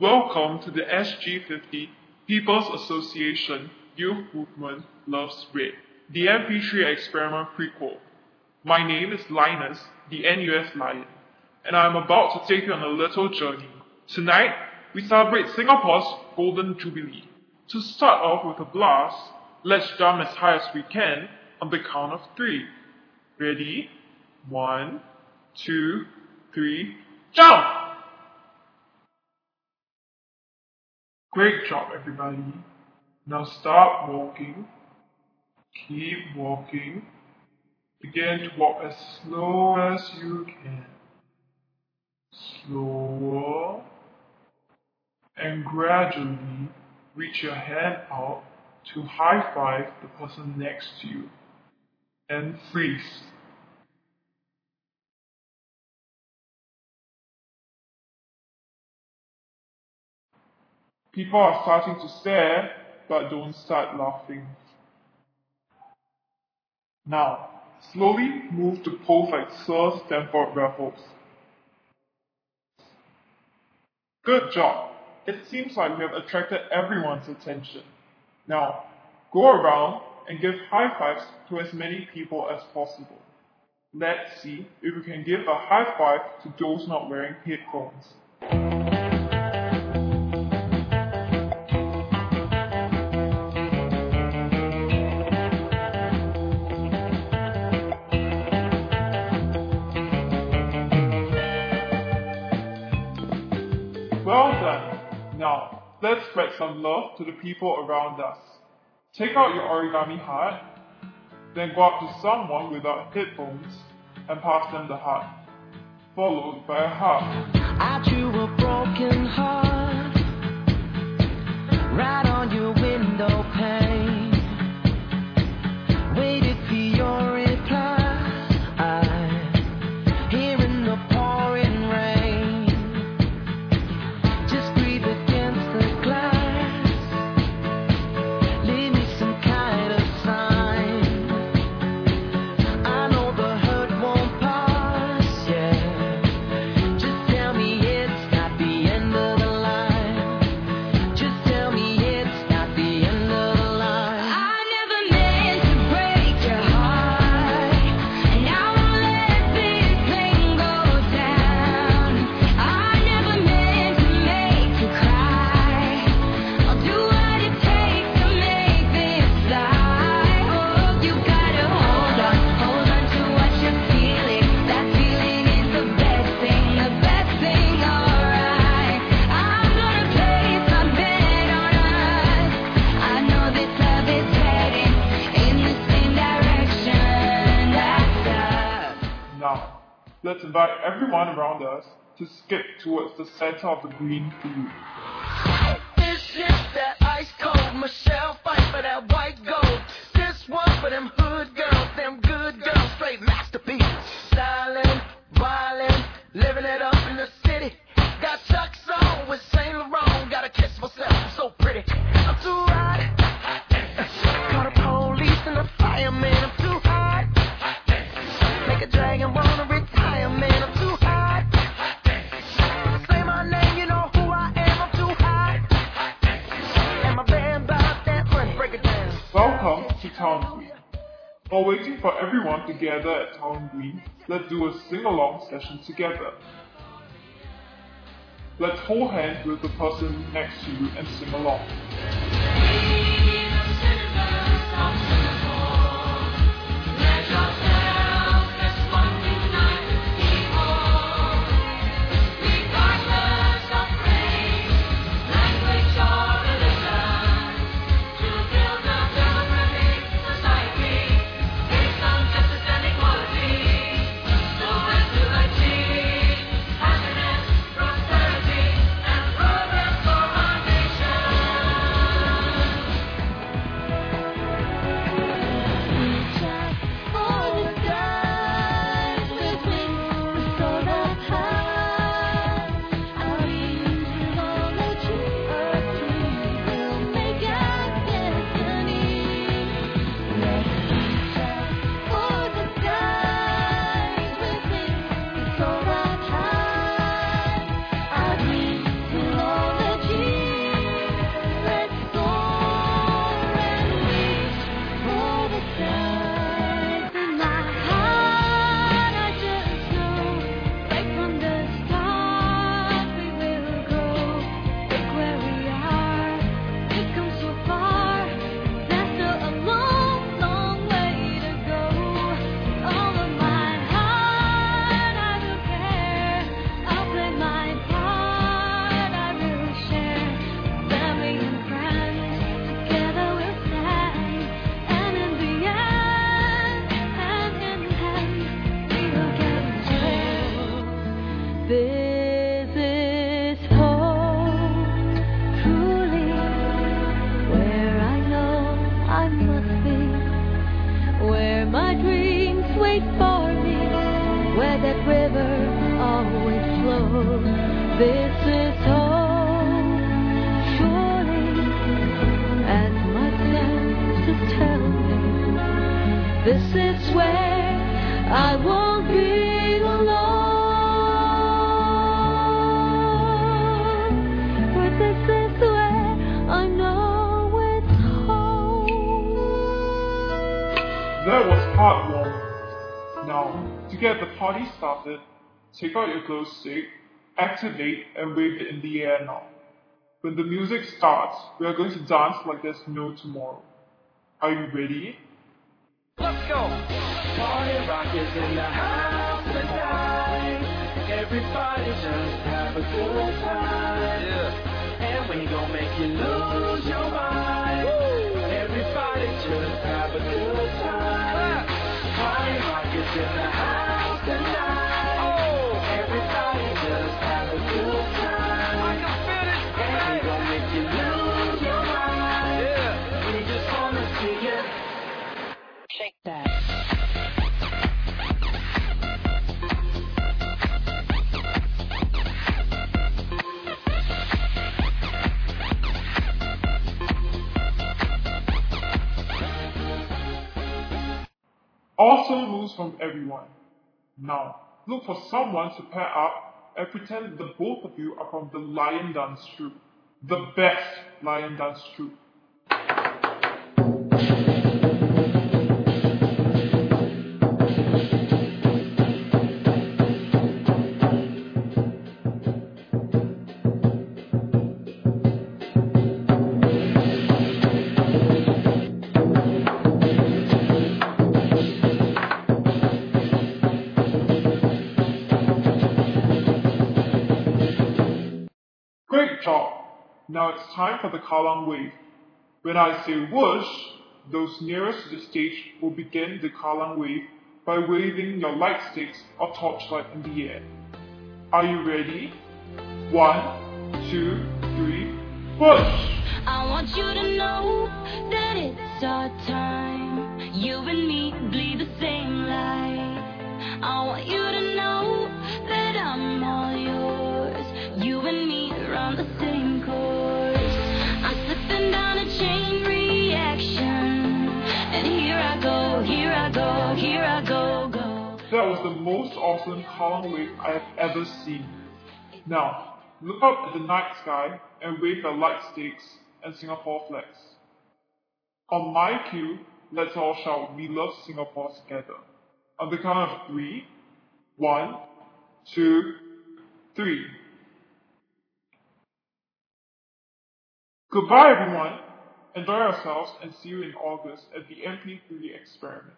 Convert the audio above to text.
Welcome to the SG50 People's Association Youth Movement Loves Red, the MP3 Experiment prequel. My name is Linus, the NUS Lion, and I am about to take you on a little journey. Tonight, we celebrate Singapore's Golden Jubilee. To start off with a blast, let's jump as high as we can on the count of three. Ready? One, two, three, jump! Great job, everybody. Now start walking. Keep walking. Begin to walk as slow as you can. Slower. And gradually reach your hand out to high five the person next to you. And freeze. People are starting to stare, but don't start laughing. Now, slowly move to pose like Sir Stamford Raffles. Good job. It seems like we have attracted everyone's attention. Now, go around and give high fives to as many people as possible. Let's see if we can give a high five to those not wearing headphones. Well done. Now, let's spread some love to the people around us. Take out your origami heart, then go up to someone without headphones and pass them the heart, followed by a hug. I drew a broken heart Now, let's invite everyone around us to skip towards the center of the green field. This shit that ice cold Michelle Pfeiffer that white gold. This one for them hood girls, them good girls, straight masterpiece. Styling, violin, living it up in the city. Town Green. While waiting for everyone to gather at Town Green, let's do a sing-along session together. Let's hold hands with the person next to you and sing along. That was heartwarming. Now, to get the party started, take out your glow stick, activate, and wave it in the air now. When the music starts, we are going to dance like there's no tomorrow. Are you ready? Let's go. Party rock is in the house tonight. Everybody just have a good time. Yeah. And we gon' make you lose your mind. In the house Awesome moves from everyone. Now, look for someone to pair up and pretend the both of you are from the Lion Dance Troupe. The best Lion Dance Troupe. Now it's time for the Kallang wave. When I say whoosh, those nearest to the stage will begin the Kallang wave by waving your light sticks or torchlight in the air. Are you ready? One, two, three, whoosh! I want you to know that it's our time. You and me bleed the same light. I want you to here I go, go. That was the most awesome Kallang wave I have ever seen. Now, look up at the night sky and wave your light sticks and Singapore flags. On my cue, let's all shout We Love Singapore together. On the count of three, one, two, three. Goodbye everyone. Enjoy yourselves and see you in August at the MP3 experiment.